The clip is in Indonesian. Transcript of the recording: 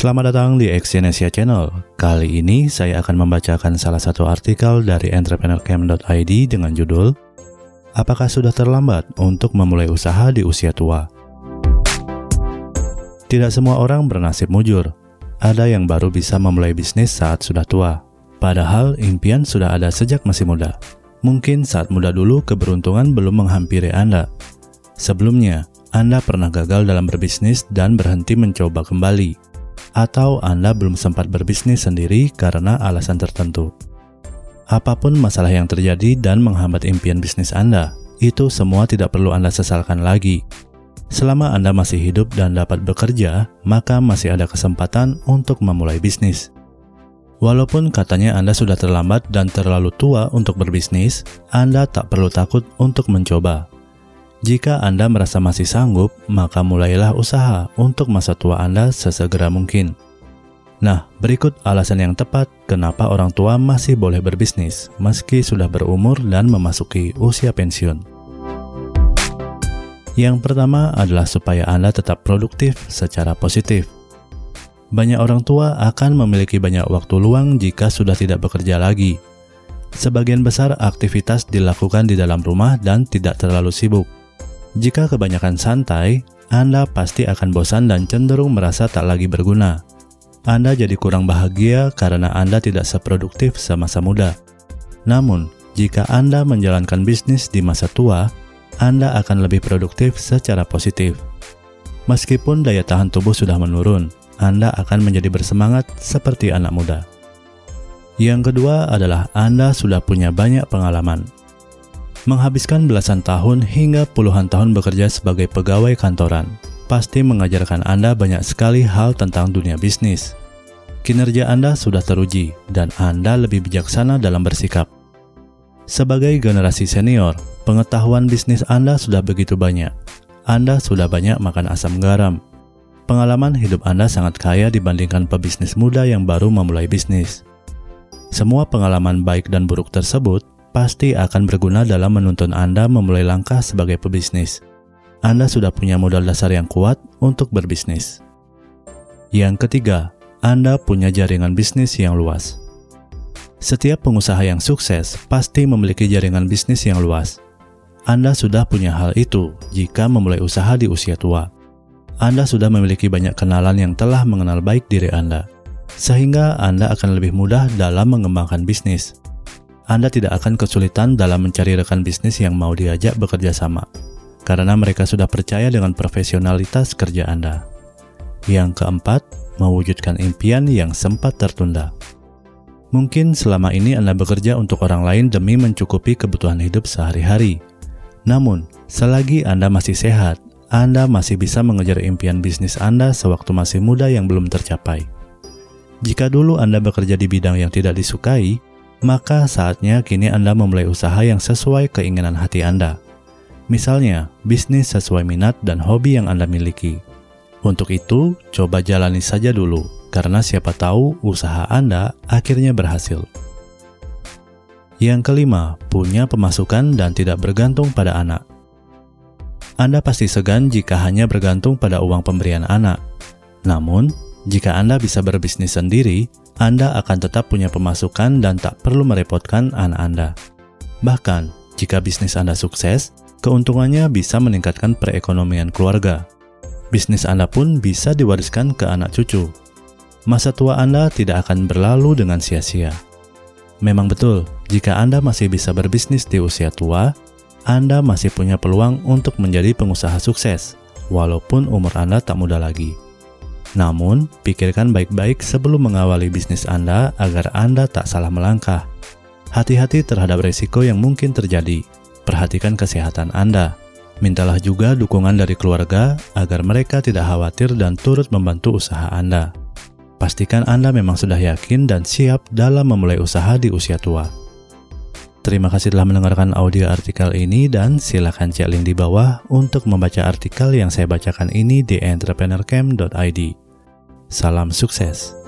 Selamat datang di Exyonesia Channel. Kali ini saya akan membacakan salah satu artikel dari entrepreneurcamp.id dengan judul Apakah sudah terlambat untuk memulai usaha di usia tua? Tidak semua orang bernasib mujur. Ada yang baru bisa memulai bisnis saat sudah tua. Padahal impian sudah ada sejak masih muda. Mungkin saat muda dulu keberuntungan belum menghampiri Anda. Sebelumnya, Anda pernah gagal dalam berbisnis dan berhenti mencoba kembali atau Anda belum sempat berbisnis sendiri karena alasan tertentu. Apa pun masalah yang terjadi dan menghambat impian bisnis Anda, itu semua tidak perlu Anda sesalkan lagi. Selama Anda masih hidup dan dapat bekerja, maka masih ada kesempatan untuk memulai bisnis. Walaupun katanya Anda sudah terlambat dan terlalu tua untuk berbisnis, Anda tak perlu takut untuk mencoba. Jika Anda merasa masih sanggup, maka mulailah usaha untuk masa tua Anda sesegera mungkin. Nah, berikut alasan yang tepat kenapa orang tua masih boleh berbisnis meski sudah berumur dan memasuki usia pensiun. Yang pertama adalah supaya Anda tetap produktif secara positif. Banyak orang tua akan memiliki banyak waktu luang jika sudah tidak bekerja lagi. Sebagian besar aktivitas dilakukan di dalam rumah dan tidak terlalu sibuk. Jika kebanyakan santai, Anda pasti akan bosan dan cenderung merasa tak lagi berguna. Anda jadi kurang bahagia karena Anda tidak seproduktif semasa muda. Namun, jika Anda menjalankan bisnis di masa tua, Anda akan lebih produktif secara positif. Meskipun daya tahan tubuh sudah menurun, Anda akan menjadi bersemangat seperti anak muda. Yang kedua adalah Anda sudah punya banyak pengalaman. Menghabiskan belasan tahun hingga puluhan tahun bekerja sebagai pegawai kantoran, pasti mengajarkan Anda banyak sekali hal tentang dunia bisnis. Kinerja Anda sudah teruji, dan Anda lebih bijaksana dalam bersikap. Sebagai generasi senior, pengetahuan bisnis Anda sudah begitu banyak. Anda sudah banyak makan asam garam. Pengalaman hidup Anda sangat kaya dibandingkan pebisnis muda yang baru memulai bisnis. Semua pengalaman baik dan buruk tersebut pasti akan berguna dalam menuntun Anda memulai langkah sebagai pebisnis. Anda sudah punya modal dasar yang kuat untuk berbisnis. Yang ketiga, Anda punya jaringan bisnis yang luas. Setiap pengusaha yang sukses pasti memiliki jaringan bisnis yang luas. Anda sudah punya hal itu jika memulai usaha di usia tua. Anda sudah memiliki banyak kenalan yang telah mengenal baik diri Anda, sehingga Anda akan lebih mudah dalam mengembangkan bisnis. Anda tidak akan kesulitan dalam mencari rekan bisnis yang mau diajak bekerja sama, karena mereka sudah percaya dengan profesionalitas kerja Anda. Yang keempat, mewujudkan impian yang sempat tertunda. Mungkin selama ini Anda bekerja untuk orang lain demi mencukupi kebutuhan hidup sehari-hari. Namun, selagi Anda masih sehat, Anda masih bisa mengejar impian bisnis Anda sewaktu masih muda yang belum tercapai. Jika dulu Anda bekerja di bidang yang tidak disukai, maka saatnya kini Anda memulai usaha yang sesuai keinginan hati Anda. Misalnya, bisnis sesuai minat dan hobi yang Anda miliki. Untuk itu, coba jalani saja dulu, karena siapa tahu usaha Anda akhirnya berhasil. Yang kelima, punya pemasukan dan tidak bergantung pada anak. Anda pasti segan jika hanya bergantung pada uang pemberian anak. Namun, jika Anda bisa berbisnis sendiri, anda akan tetap punya pemasukan dan tak perlu merepotkan anak Anda. Bahkan, jika bisnis Anda sukses, keuntungannya bisa meningkatkan perekonomian keluarga. Bisnis Anda pun bisa diwariskan ke anak cucu. Masa tua Anda tidak akan berlalu dengan sia-sia. Memang betul, jika Anda masih bisa berbisnis di usia tua, Anda masih punya peluang untuk menjadi pengusaha sukses, walaupun umur Anda tak muda lagi. Namun, pikirkan baik-baik sebelum mengawali bisnis Anda agar Anda tak salah melangkah. Hati-hati terhadap resiko yang mungkin terjadi. Perhatikan kesehatan Anda. Mintalah juga dukungan dari keluarga agar mereka tidak khawatir dan turut membantu usaha Anda. Pastikan Anda memang sudah yakin dan siap dalam memulai usaha di usia tua. Terima kasih telah mendengarkan audio artikel ini dan silakan cek link di bawah untuk membaca artikel yang saya bacakan ini di entrepreneurcamp.id. Salam sukses.